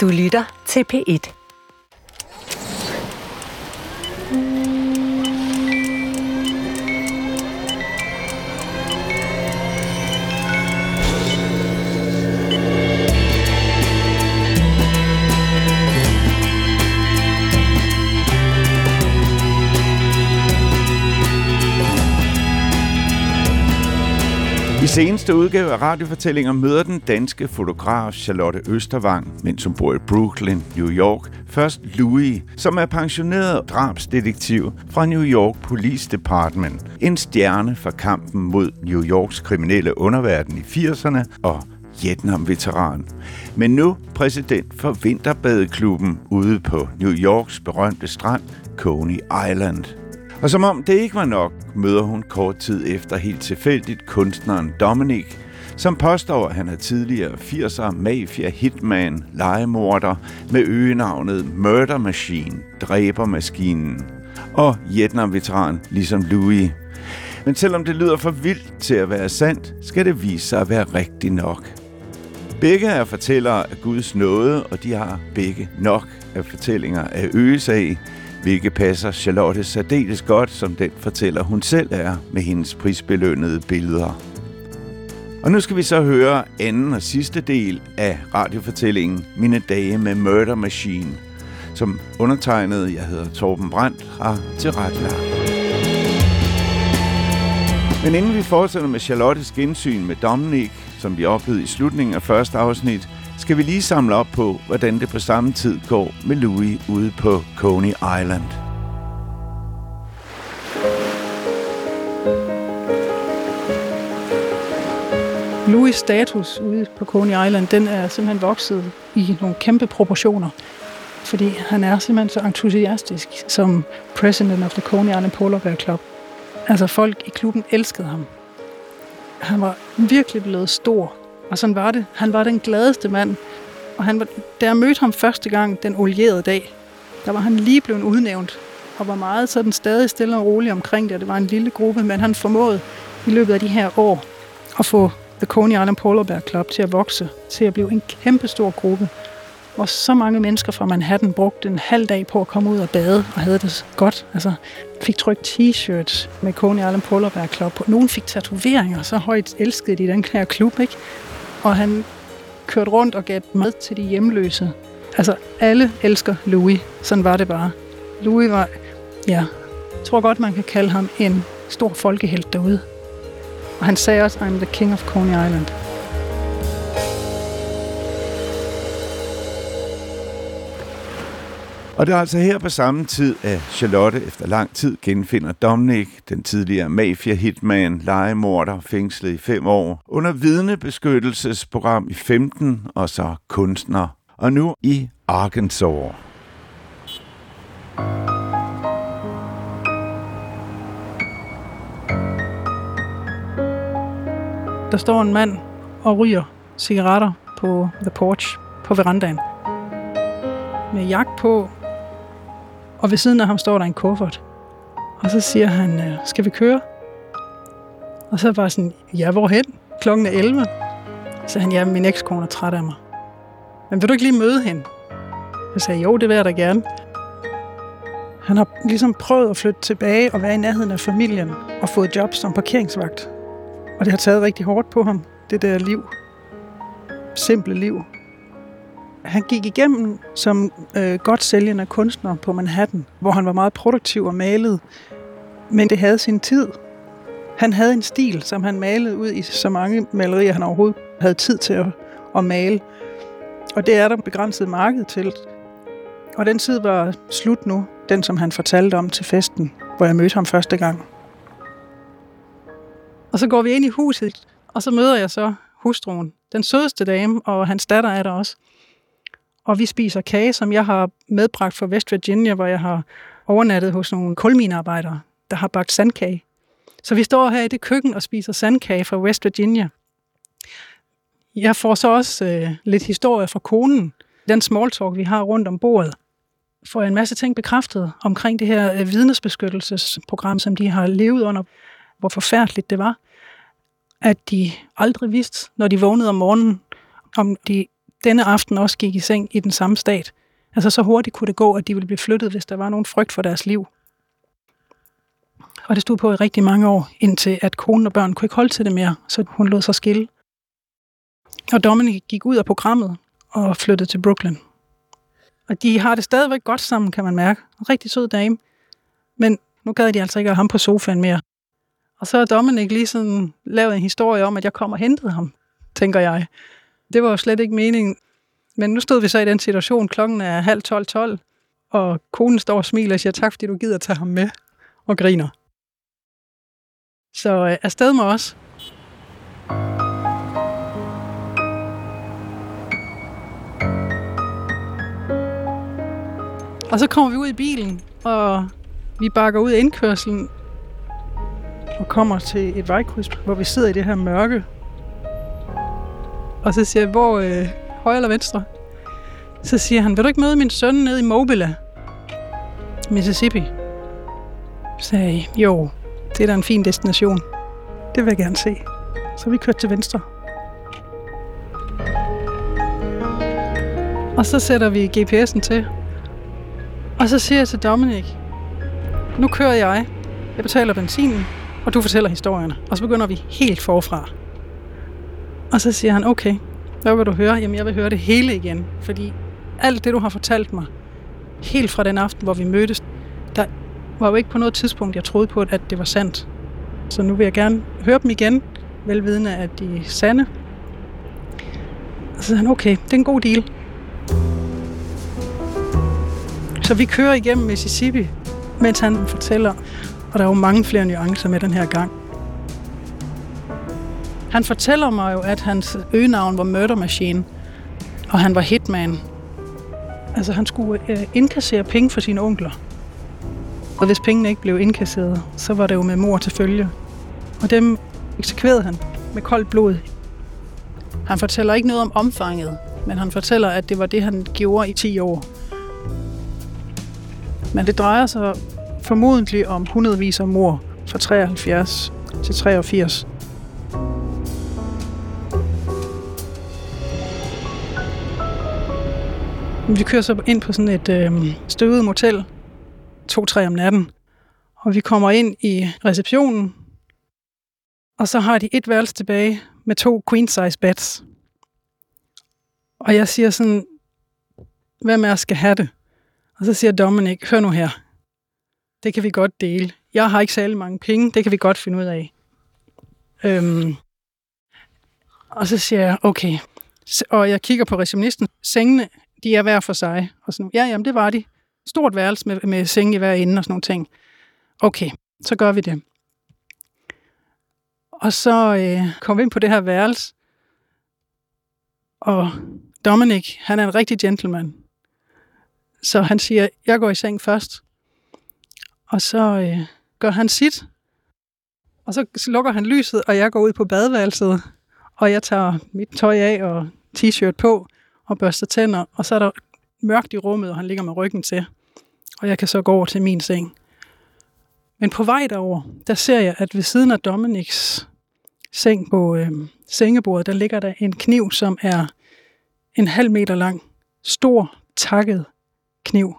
Du lytter til P1. Seneste udgave af radiofortællinger møder den danske fotograf Charlotte Østervang, mens hun bor i Brooklyn, New York, først Louis, som er pensioneret drabsdetektiv fra New York Police Department, en stjerne for kampen mod New Yorks kriminelle underverden i 80'erne og Vietnam-veteran. Men nu præsident for Vinterbadeklubben ude på New Yorks berømte strand, Coney Island. Og som om det ikke var nok, møder hun kort tid efter helt tilfældigt kunstneren Dominik, som påstår, at han er tidligere 80'er mafia-hitman, legemorder med øgenavnet Murder Machine, dræbermaskinen, og Vietnam-veteran ligesom Louis. Men selvom det lyder for vildt til at være sandt, skal det vise sig at være rigtigt nok. Begge er fortællere af Guds nåde, og de har begge nok af fortællinger af øgesag, hvilket passer Charlotte særdeles godt, som den fortæller hun selv er med hendes prisbelønnede billeder. Og nu skal vi så høre anden og sidste del af radiofortællingen Mine dage med Murder Machine, som undertegnet, jeg hedder Torben Brandt, har tilrettelagt. Men inden vi fortsætter med Charlottes gensyn med Dominik, som vi oplevede i slutningen af første afsnit, skal vi lige samle op på, hvordan det på samme tid går med Louis ude på Coney Island. Louis' status ude på Coney Island, den er simpelthen vokset i nogle kæmpe proportioner. Fordi han er simpelthen så entusiastisk som president of the Coney Island Polar Bear Club. Altså folk i klubben elskede ham. Han var virkelig blevet stor og sådan var det. Han var den gladeste mand. Og han var, da jeg mødte ham første gang den olierede dag, der var han lige blevet udnævnt og var meget sådan stadig stille og rolig omkring det. Det var en lille gruppe, men han formåede i løbet af de her år at få The Coney Island Polar Bear Club til at vokse, til at blive en kæmpe stor gruppe, hvor så mange mennesker fra Manhattan brugte en halv dag på at komme ud og bade og havde det godt. Altså, fik trykt t-shirts med Coney Island Polar Bear Club på. Fik tatoveringer, så højt elskede de den her klub, ikke? Og han kørte rundt og gav mad til de hjemløse. Altså, alle elsker Louis. Sådan var det bare. Louis var, ja, jeg tror godt, man kan kalde ham en stor folkehelt derude. Og han sagde også, I'm the king of Coney Island. Og det er altså her på samme tid, at Charlotte efter lang tid genfinder Dominic, den tidligere mafia-hitman, legemorder, fængslet i fem år, under vidnebeskyttelsesprogram i 15 og så kunstner, og nu i Arkansas. Der står en mand og ryger cigaretter på the porch på verandaen. Med jagt på og ved siden af ham står der en kuffert. Og så siger han, øh, skal vi køre? Og så var jeg sådan, ja, hvorhen? Klokken er 11. Så han, ja, min ekskone er træt af mig. Men vil du ikke lige møde hende? Jeg sagde, jo, det vil jeg da gerne. Han har ligesom prøvet at flytte tilbage og være i nærheden af familien og fået job som parkeringsvagt. Og det har taget rigtig hårdt på ham, det der liv. Simple liv, han gik igennem som øh, godt sælgende kunstner på Manhattan, hvor han var meget produktiv og malede, men det havde sin tid. Han havde en stil, som han malede ud i så mange malerier, han overhovedet havde tid til at, at male. Og det er der begrænset marked til. Og den tid var slut nu, den som han fortalte om til festen, hvor jeg mødte ham første gang. Og så går vi ind i huset, og så møder jeg så hustruen, den sødeste dame, og hans datter er der også. Og vi spiser kage, som jeg har medbragt fra West Virginia, hvor jeg har overnattet hos nogle kulminearbejdere, der har bagt sandkage. Så vi står her i det køkken og spiser sandkage fra West Virginia. Jeg får så også øh, lidt historie fra konen. Den small talk, vi har rundt om bordet, får jeg en masse ting bekræftet omkring det her øh, vidnesbeskyttelsesprogram, som de har levet under, hvor forfærdeligt det var. At de aldrig vidste, når de vågnede om morgenen, om de denne aften også gik i seng i den samme stat. Altså så hurtigt kunne det gå, at de ville blive flyttet, hvis der var nogen frygt for deres liv. Og det stod på i rigtig mange år, indtil at konen og børn kunne ikke holde til det mere, så hun lod sig skille. Og Dominic gik ud af programmet og flyttede til Brooklyn. Og de har det stadigvæk godt sammen, kan man mærke. En rigtig sød dame. Men nu gad de altså ikke have ham på sofaen mere. Og så har Dominic lige sådan lavet en historie om, at jeg kom og hentede ham, tænker jeg. Det var jo slet ikke meningen. Men nu stod vi så i den situation, klokken er halv tolv, tolv, og konen står og smiler og siger tak, fordi du gider tage ham med, og griner. Så øh, afsted med os. Og så kommer vi ud i bilen, og vi bakker ud af indkørselen og kommer til et vejkryds, hvor vi sidder i det her mørke. Og så siger jeg, hvor øh, højre eller venstre? Så siger han, vil du ikke møde min søn nede i Mobile, Mississippi? Så sagde jeg, jo, det er da en fin destination. Det vil jeg gerne se. Så vi kørte til venstre. Og så sætter vi GPS'en til. Og så siger jeg til Dominik, nu kører jeg, jeg betaler benzinen, og du fortæller historierne. Og så begynder vi helt forfra. Og så siger han, okay, hvad vil du høre? Jamen, jeg vil høre det hele igen, fordi alt det, du har fortalt mig, helt fra den aften, hvor vi mødtes, der var jo ikke på noget tidspunkt, jeg troede på, at det var sandt. Så nu vil jeg gerne høre dem igen, velvidende at de er sande. Og så siger han, okay, det er en god deal. Så vi kører igennem Mississippi, mens han fortæller, og der er jo mange flere nuancer med den her gang. Han fortæller mig jo, at hans øgenavn var Murder Machine, og han var hitman. Altså, han skulle øh, indkassere penge for sine onkler. Og hvis pengene ikke blev indkasseret, så var det jo med mor til følge. Og dem eksekverede han med koldt blod. Han fortæller ikke noget om omfanget, men han fortæller, at det var det, han gjorde i 10 år. Men det drejer sig formodentlig om hundredvis af mor fra 73 til 83. Vi kører så ind på sådan et øh, støvet motel, to-tre om natten, og vi kommer ind i receptionen, og så har de et værelse tilbage med to queen-size beds. Og jeg siger sådan, hvem er skal have det? Og så siger Dominic, hør nu her, det kan vi godt dele. Jeg har ikke særlig mange penge, det kan vi godt finde ud af. Øhm, og så siger jeg, okay. Og jeg kigger på receptionisten. Sengene, de er hver for sig. Og sådan, ja, jamen det var de. Stort værelse med, med senge i hver ende og sådan nogle ting. Okay, så gør vi det. Og så øh, kom vi ind på det her værelse. Og Dominic, han er en rigtig gentleman. Så han siger, jeg går i seng først. Og så øh, gør han sit. Og så lukker han lyset, og jeg går ud på badeværelset. Og jeg tager mit tøj af og t-shirt på og børster tænder. Og så er der mørkt i rummet, og han ligger med ryggen til. Og jeg kan så gå over til min seng. Men på vej derover, der ser jeg, at ved siden af Dominiks seng på øh, sengebordet, der ligger der en kniv, som er en halv meter lang, stor, takket kniv.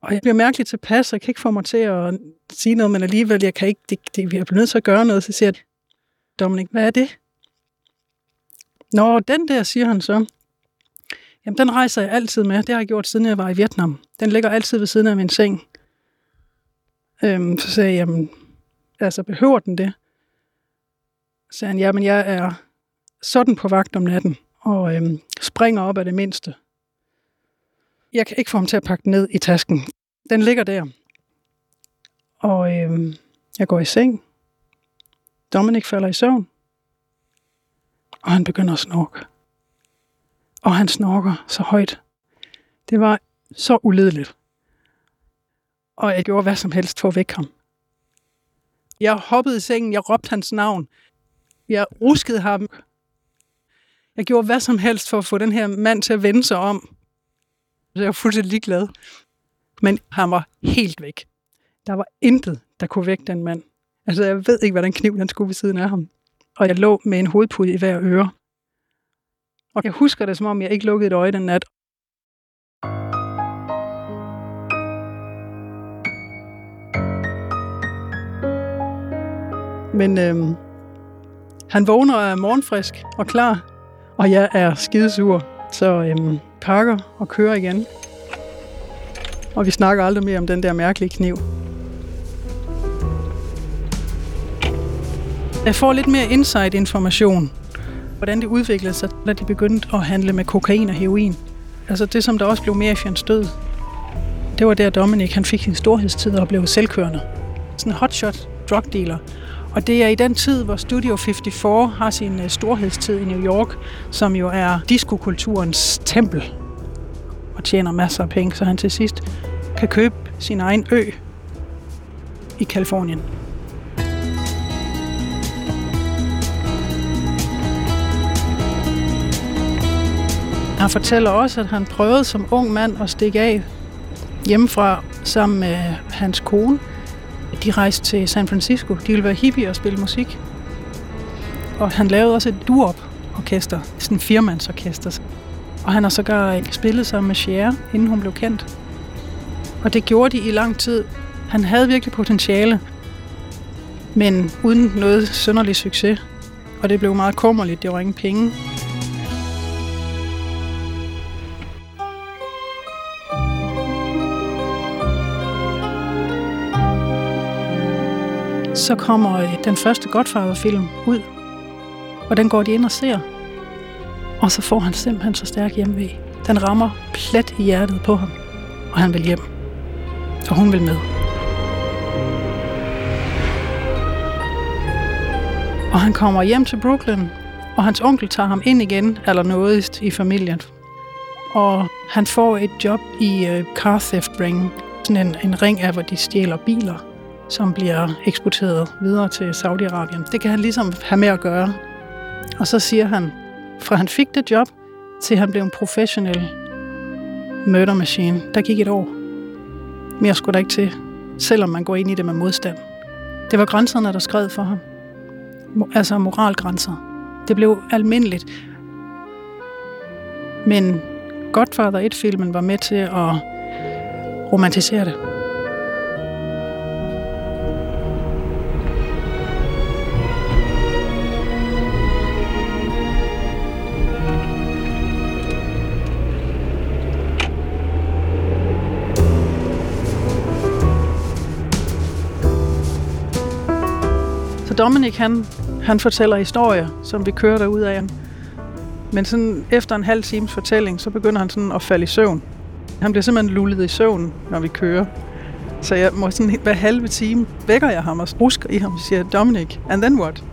Og jeg bliver mærkeligt tilpas, og jeg kan ikke få mig til at sige noget, men alligevel, jeg kan ikke, det, det, vi er nødt til at gøre noget, så siger jeg, Dominik, hvad er det? Nå, den der, siger han så. Jamen, den rejser jeg altid med. Det har jeg gjort, siden jeg var i Vietnam. Den ligger altid ved siden af min seng. Øhm, så sagde jeg, jamen, altså, behøver den det? Så sagde han, jamen, jeg er sådan på vagt om natten, og øhm, springer op af det mindste. Jeg kan ikke få ham til at pakke den ned i tasken. Den ligger der. Og øhm, jeg går i seng. Dominik falder i søvn. Og han begynder at snorke. Og han snorker så højt. Det var så uledeligt. Og jeg gjorde hvad som helst for at vække ham. Jeg hoppede i sengen, jeg råbte hans navn. Jeg ruskede ham. Jeg gjorde hvad som helst for at få den her mand til at vende sig om. Så jeg var fuldstændig ligeglad. Men han var helt væk. Der var intet, der kunne vække den mand. Altså, jeg ved ikke, hvad den kniv den skulle ved siden af ham. Og jeg lå med en hovedpude i hver øre. Og jeg husker det, som om jeg ikke lukkede et øje den nat. Men øhm, han vågner og er morgenfrisk og klar, og jeg er skidesur. Så øhm, pakker og kører igen. Og vi snakker aldrig mere om den der mærkelige kniv. Jeg får lidt mere insight-information, hvordan det udviklede sig, da de begyndte at handle med kokain og heroin. Altså det, som der også blev mafians død. Det var der Dominic han fik sin storhedstid og blev selvkørende. Sådan en hotshot drug dealer. Og det er i den tid, hvor Studio 54 har sin øh, storhedstid i New York, som jo er diskokulturens tempel og tjener masser af penge, så han til sidst kan købe sin egen ø i Kalifornien. Han fortæller også, at han prøvede som ung mand at stikke af hjemmefra sammen med hans kone. De rejste til San Francisco. De ville være hippie og spille musik. Og han lavede også et duop-orkester, sådan en firmandsorkester. Og han har sågar spillet sammen med Cher, inden hun blev kendt. Og det gjorde de i lang tid. Han havde virkelig potentiale, men uden noget sønderlig succes. Og det blev meget kummerligt, det var ingen penge. Så kommer øh, den første Godfather-film ud, og den går de ind og ser. Og så får han simpelthen så stærk hjemvej. Den rammer plet i hjertet på ham, og han vil hjem. Og hun vil med. Og han kommer hjem til Brooklyn, og hans onkel tager ham ind igen, eller noget i familien. Og han får et job i uh, car theft ring, sådan en, en ring af, hvor de stjæler biler, som bliver eksporteret videre til Saudi-Arabien. Det kan han ligesom have med at gøre. Og så siger han, fra han fik det job, til han blev en professionel murder machine, der gik et år. Mere skulle der ikke til, selvom man går ind i det med modstand. Det var grænserne, der skred for ham. Altså moralgrænser. Det blev almindeligt. Men Godfather 1-filmen var med til at romantisere det. Dominik, han, han fortæller historier, som vi kører derud af. Men sådan efter en halv times fortælling, så begynder han sådan at falde i søvn. Han bliver simpelthen lullet i søvn, når vi kører. Så jeg må sådan hver halve time vækker jeg ham og rusker i ham og siger, Dominic, and then what?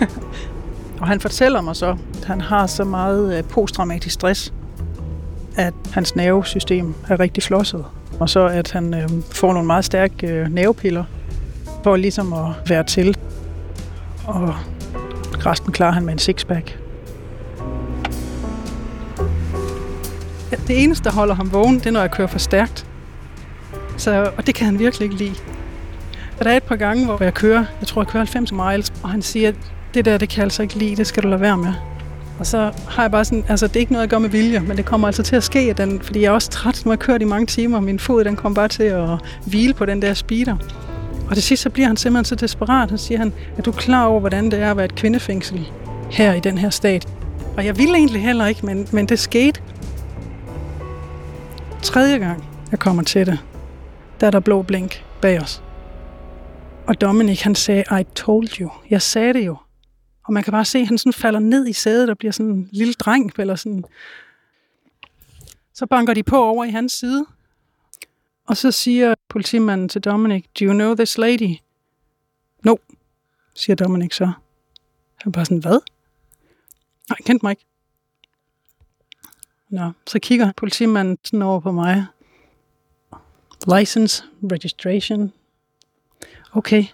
og han fortæller mig så, at han har så meget øh, posttraumatisk stress, at hans nervesystem er rigtig flosset. Og så at han øh, får nogle meget stærke øh, nervepiller, for ligesom at være til og resten klarer han med en sixpack. Ja, det eneste, der holder ham vågen, det er, når jeg kører for stærkt. Så, og det kan han virkelig ikke lide. Og der er et par gange, hvor jeg kører, jeg tror, jeg kører 90 miles, og han siger, det der, det kan jeg altså ikke lide, det skal du lade være med. Og så har jeg bare sådan, altså det er ikke noget, jeg gør med vilje, men det kommer altså til at ske, den, fordi jeg er også træt, nu har jeg kørt i mange timer, og min fod, den kommer bare til at hvile på den der speeder. Og til sidst så bliver han simpelthen så desperat. og siger han, er du klar over, hvordan det er at være et kvindefængsel her i den her stat? Og jeg ville egentlig heller ikke, men, men det skete. Tredje gang, jeg kommer til det, der er der blå blink bag os. Og Dominic, han sagde, I told you. Jeg sagde det jo. Og man kan bare se, at han sådan falder ned i sædet og bliver sådan en lille dreng, eller sådan. Så banker de på over i hans side, og så siger politimanden til Dominic, do you know this lady? No, siger Dominic så. Han bare sådan, hvad? Nej, jeg kendte mig ikke. Nå, så kigger politimanden sådan over på mig. License, registration. Okay.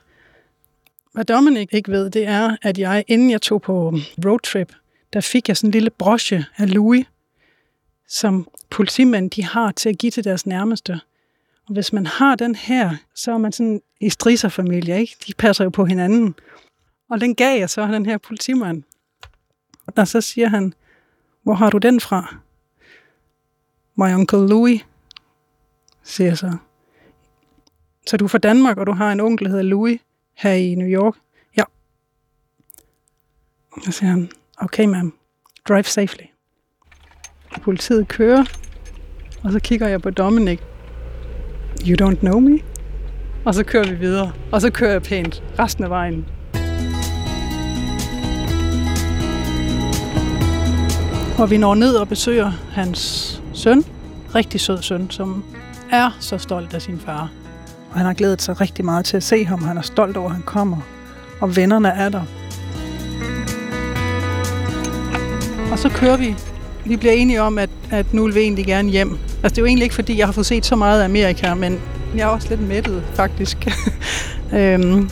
Hvad Dominic ikke ved, det er, at jeg, inden jeg tog på roadtrip, der fik jeg sådan en lille broche af Louis, som politimænd de har til at give til deres nærmeste. Og hvis man har den her, så er man sådan i strisserfamilie, ikke? De passer jo på hinanden. Og den gav jeg så den her politimand. Og så siger han, Hvor har du den fra? My Uncle Louis, siger jeg så. Så du er fra Danmark, og du har en onkel, der hedder Louis, her i New York? Ja. Så siger han, okay ma'am, drive safely. Politiet kører, og så kigger jeg på Dominic. You don't know me? Og så kører vi videre. Og så kører jeg pænt resten af vejen. Og vi når ned og besøger hans søn, rigtig sød søn, som er så stolt af sin far. Og han har glædet sig rigtig meget til at se ham. Han er stolt over, at han kommer. Og vennerne er der. Og så kører vi. Vi bliver enige om, at, at nu vil vi egentlig gerne hjem. Altså det er jo egentlig ikke, fordi jeg har fået set så meget af Amerika, men jeg er også lidt mættet, faktisk. øhm,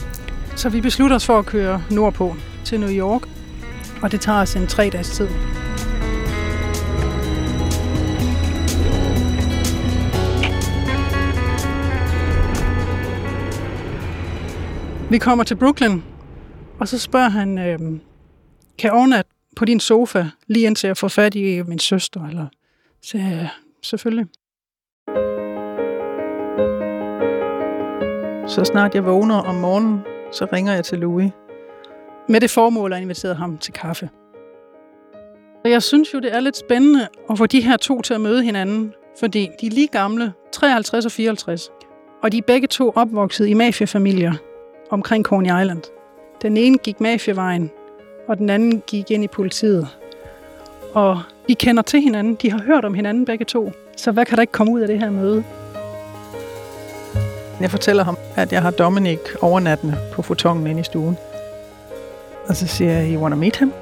så vi beslutter os for at køre nordpå til New York. Og det tager os en tre dages tid. Vi kommer til Brooklyn, og så spørger han, øh, kan jeg overnatte på din sofa, lige indtil jeg får fat i min søster? Eller, så ja, selvfølgelig. Så snart jeg vågner om morgenen, så ringer jeg til Louis. Med det formål at invitere ham til kaffe. Og jeg synes jo, det er lidt spændende at få de her to til at møde hinanden, fordi de er lige gamle, 53 og 54. Og de er begge to opvokset i mafiafamilier, omkring Coney Island. Den ene gik mafiavejen, og den anden gik ind i politiet. Og de kender til hinanden, de har hørt om hinanden begge to. Så hvad kan der ikke komme ud af det her møde? Jeg fortæller ham, at jeg har Dominic overnattende på fotongen inde i stuen. Og så siger jeg, you wanna meet him?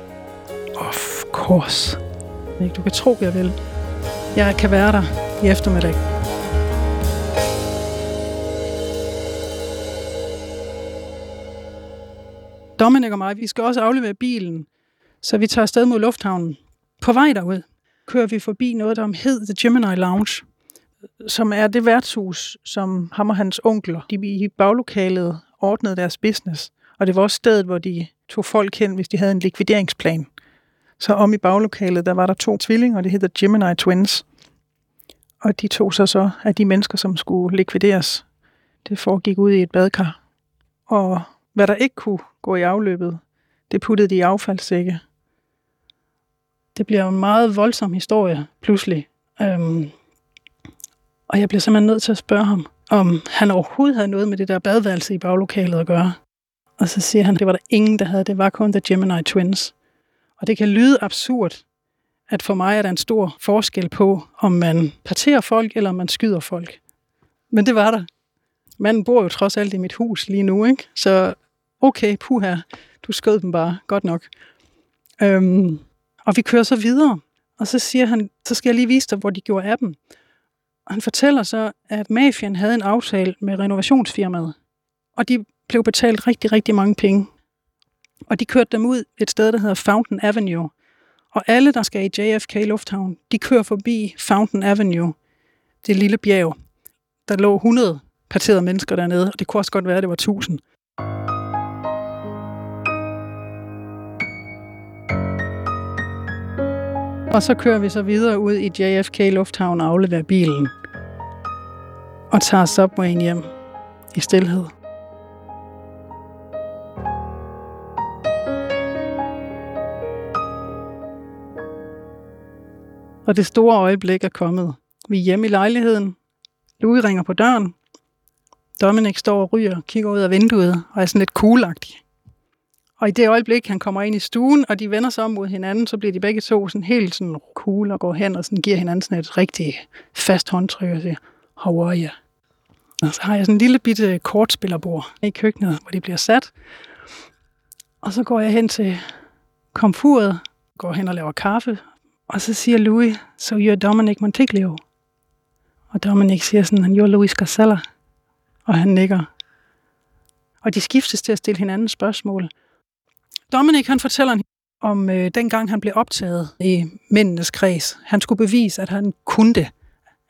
Of course. Du kan tro, jeg vil. Jeg kan være der i eftermiddag. Dominic og mig, vi skal også aflevere bilen, så vi tager afsted mod lufthavnen. På vej derud kører vi forbi noget, der hed The Gemini Lounge, som er det værtshus, som ham og hans onkler, de i baglokalet ordnede deres business. Og det var også stedet, hvor de tog folk hen, hvis de havde en likvideringsplan. Så om i baglokalet, der var der to tvillinger, det hedder Gemini Twins. Og de tog sig så af de mennesker, som skulle likvideres. Det foregik ud i et badekar. Og hvad der ikke kunne gå i afløbet, det puttede de i affaldssække. Det bliver en meget voldsom historie, pludselig. Øhm, og jeg bliver simpelthen nødt til at spørge ham, om han overhovedet havde noget med det der badeværelse i baglokalet at gøre. Og så siger han, det var der ingen, der havde. Det var kun The Gemini Twins. Og det kan lyde absurd, at for mig er der en stor forskel på, om man parterer folk, eller om man skyder folk. Men det var der. Manden bor jo trods alt i mit hus lige nu, ikke? Så okay, puha, du skød dem bare, godt nok. Øhm, og vi kører så videre, og så siger han, så skal jeg lige vise dig, hvor de gjorde af dem. Og han fortæller så, at mafian havde en aftale med renovationsfirmaet, og de blev betalt rigtig, rigtig mange penge. Og de kørte dem ud et sted, der hedder Fountain Avenue. Og alle, der skal i JFK Lufthavn, de kører forbi Fountain Avenue, det lille bjerg. Der lå 100 parterede mennesker dernede, og det kunne også godt være, at det var 1000. Og så kører vi så videre ud i JFK Lufthavn og afleverer bilen. Og tager subwayen hjem i stillhed. Og det store øjeblik er kommet. Vi er hjemme i lejligheden. Louis ringer på døren. Dominic står og ryger, kigger ud af vinduet og er sådan lidt coolagtig. Og i det øjeblik, han kommer ind i stuen, og de vender sig om mod hinanden, så bliver de begge to sådan helt sådan cool og går hen og sådan giver hinanden sådan et rigtig fast håndtryk og siger, how are you? Og så har jeg sådan en lille bitte kortspillerbord i køkkenet, hvor de bliver sat. Og så går jeg hen til komfuret, går hen og laver kaffe, og så siger Louis, so you're Dominic Montiglio. Og Dominic siger sådan, you're Louis Garcella. Og han nikker. Og de skiftes til at stille hinanden spørgsmål. Dominic han fortæller om øh, dengang han blev optaget i mændenes kreds. Han skulle bevise, at han kunne det.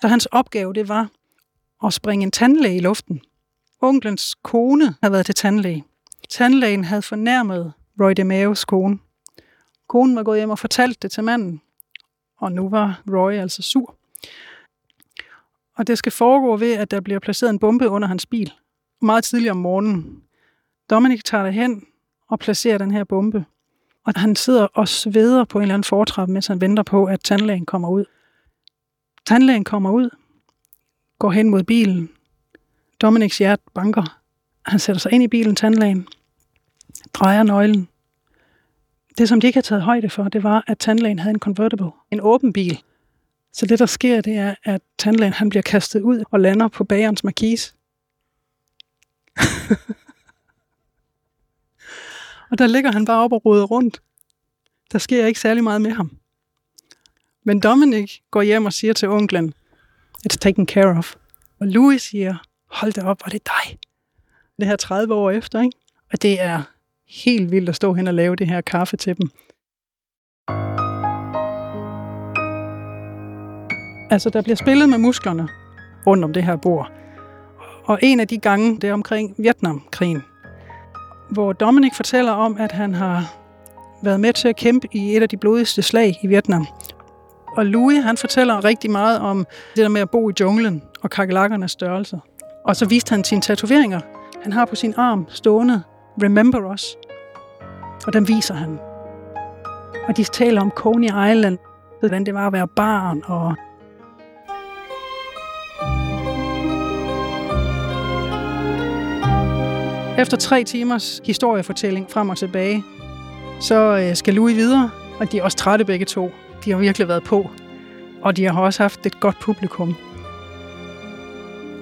Så hans opgave det var at springe en tandlæge i luften. Onklens kone havde været til tandlæge. Tandlægen havde fornærmet Roy DeMeos kone. Konen var gået hjem og fortalt det til manden. og nu var Roy altså sur. Og det skal foregå ved, at der bliver placeret en bombe under hans bil, meget tidligt om morgenen. Dominic tager det hen og placerer den her bombe. Og han sidder og sveder på en eller anden fortrappe, mens han venter på, at tandlægen kommer ud. Tandlægen kommer ud, går hen mod bilen. Dominics hjerte banker. Han sætter sig ind i bilen, tandlægen, drejer nøglen. Det, som de ikke har taget højde for, det var, at tandlægen havde en convertible, en åben bil. Så det, der sker, det er, at tandlægen han bliver kastet ud og lander på bagerens markise. og der ligger han bare op og roder rundt. Der sker ikke særlig meget med ham. Men Dominic går hjem og siger til onklen, it's taken care of. Og Louis siger, hold da op, var det dig? Det her 30 år efter, ikke? Og det er helt vildt at stå hen og lave det her kaffe til dem. Altså, der bliver spillet med musklerne rundt om det her bord. Og en af de gange, det er omkring Vietnamkrigen, hvor Dominic fortæller om, at han har været med til at kæmpe i et af de blodigste slag i Vietnam. Og Louis, han fortæller rigtig meget om det der med at bo i junglen og kakelakkernes størrelse. Og så viste han sine tatoveringer. Han har på sin arm stående Remember Us. Og den viser han. Og de taler om Coney Island, hvordan det var at være barn, og Efter tre timers historiefortælling frem og tilbage, så øh, skal Louis videre, og de er også trætte begge to. De har virkelig været på, og de har også haft et godt publikum.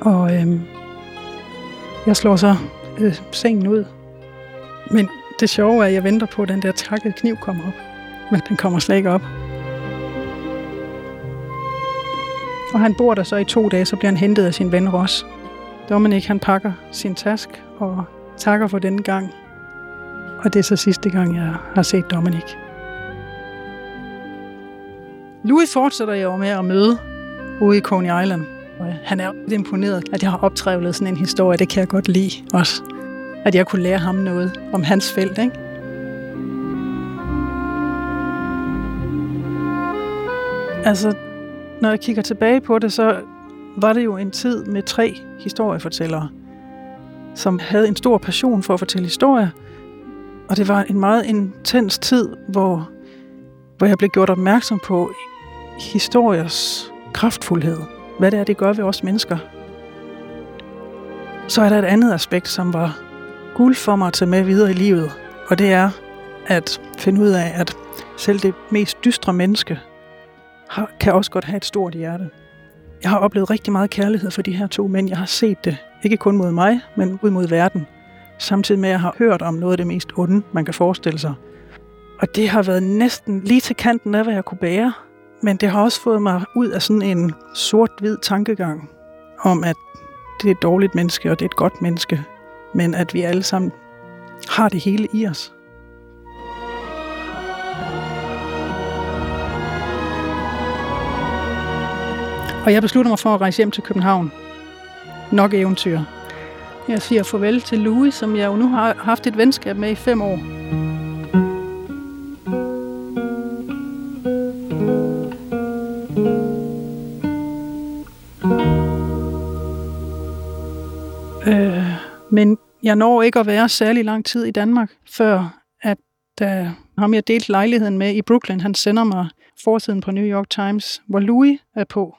Og øhm, jeg slår så øh, sengen ud. Men det sjove er, at jeg venter på, at den der takkede kniv kommer op. Men den kommer slet ikke op. Og han bor der så i to dage, så bliver han hentet af sin ven Ross. Dominik han pakker sin task og takker for denne gang. Og det er så sidste gang, jeg har set Dominik. Louis fortsætter jo med at møde ude i Coney Island. Og han er imponeret, at jeg har optrævlet sådan en historie. Det kan jeg godt lide også. At jeg kunne lære ham noget om hans felt, ikke? Altså, når jeg kigger tilbage på det, så var det jo en tid med tre historiefortællere – som havde en stor passion for at fortælle historier. Og det var en meget intens tid, hvor, hvor jeg blev gjort opmærksom på historiers kraftfuldhed. Hvad det er, det gør ved os mennesker. Så er der et andet aspekt, som var guld for mig at tage med videre i livet. Og det er at finde ud af, at selv det mest dystre menneske har, kan også godt have et stort hjerte. Jeg har oplevet rigtig meget kærlighed for de her to mænd. Jeg har set det ikke kun mod mig, men ud mod verden. Samtidig med, at jeg har hørt om noget af det mest onde, man kan forestille sig. Og det har været næsten lige til kanten af, hvad jeg kunne bære. Men det har også fået mig ud af sådan en sort-hvid tankegang om, at det er et dårligt menneske, og det er et godt menneske. Men at vi alle sammen har det hele i os. Og jeg beslutter mig for at rejse hjem til København nok eventyr. Jeg siger farvel til Louis, som jeg jo nu har haft et venskab med i fem år. Øh, men jeg når ikke at være særlig lang tid i Danmark, før at da ham jeg delt lejligheden med i Brooklyn, han sender mig forsiden på New York Times, hvor Louis er på.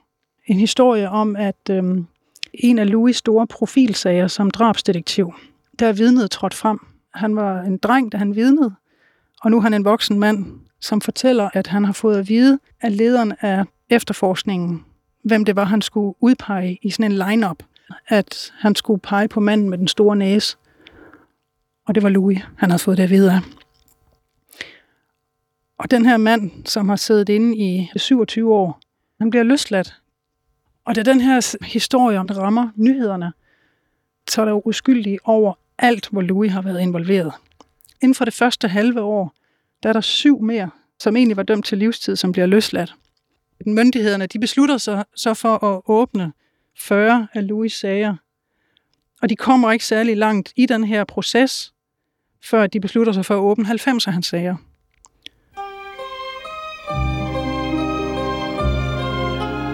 En historie om, at øhm, en af Louis' store profilsager som drabsdetektiv. Der er vidnet trådt frem. Han var en dreng, da han vidnede, og nu er han en voksen mand, som fortæller, at han har fået at vide af lederen af efterforskningen, hvem det var, han skulle udpege i sådan en line-up, at han skulle pege på manden med den store næse. Og det var Louis, han havde fået det at vide af. Og den her mand, som har siddet inde i 27 år, han bliver løsladt og da den her historie om rammer nyhederne, så er der jo uskyldige over alt, hvor Louis har været involveret. Inden for det første halve år, der er der syv mere, som egentlig var dømt til livstid, som bliver løsladt. Myndighederne de beslutter sig så for at åbne 40 af Louis' sager. Og de kommer ikke særlig langt i den her proces, før de beslutter sig for at åbne 90 af hans sager.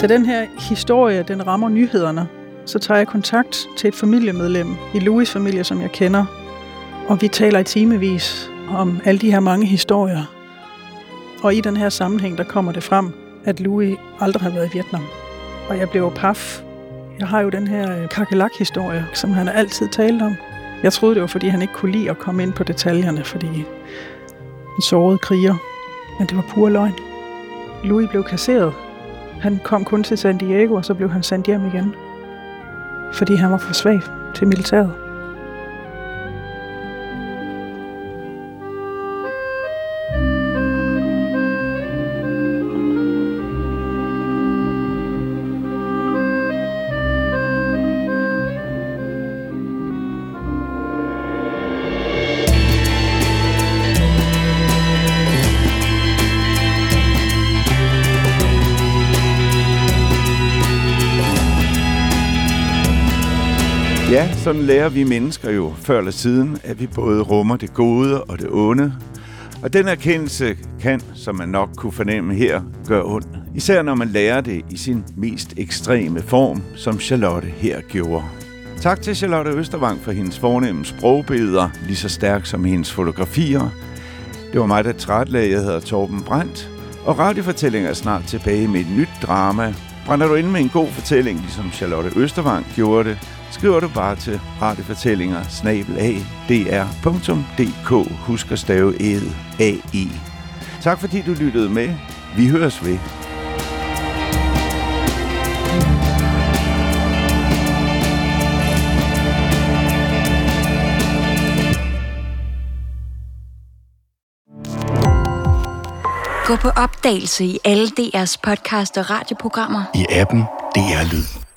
Da den her historie, den rammer nyhederne, så tager jeg kontakt til et familiemedlem i Louis familie, som jeg kender. Og vi taler i timevis om alle de her mange historier. Og i den her sammenhæng, der kommer det frem, at Louis aldrig har været i Vietnam. Og jeg blev paf. Jeg har jo den her øh, kakelak-historie, som han altid talt om. Jeg troede, det var, fordi han ikke kunne lide at komme ind på detaljerne, fordi en såret kriger. Men det var pur løgn. Louis blev kasseret. Han kom kun til San Diego, og så blev han sendt hjem igen. Fordi han var for svag til militæret. Sådan lærer vi mennesker jo før eller siden, at vi både rummer det gode og det onde. Og den erkendelse kan, som man nok kunne fornemme her, gøre ondt. Især når man lærer det i sin mest ekstreme form, som Charlotte her gjorde. Tak til Charlotte Østervang for hendes fornemme sprogbilleder, lige så stærk som hendes fotografier. Det var mig, der trætlagde. Jeg hedder Torben Brandt. Og radiofortællinger er snart tilbage med et nyt drama. Brænder du ind med en god fortælling, ligesom Charlotte Østervang gjorde det, skriver du bare til radiofortællinger dr.dk. Husk at stave æd A-I. Tak fordi du lyttede med. Vi høres ved. Gå på opdagelse i alle DR's podcast og radioprogrammer. I appen DR Lyd.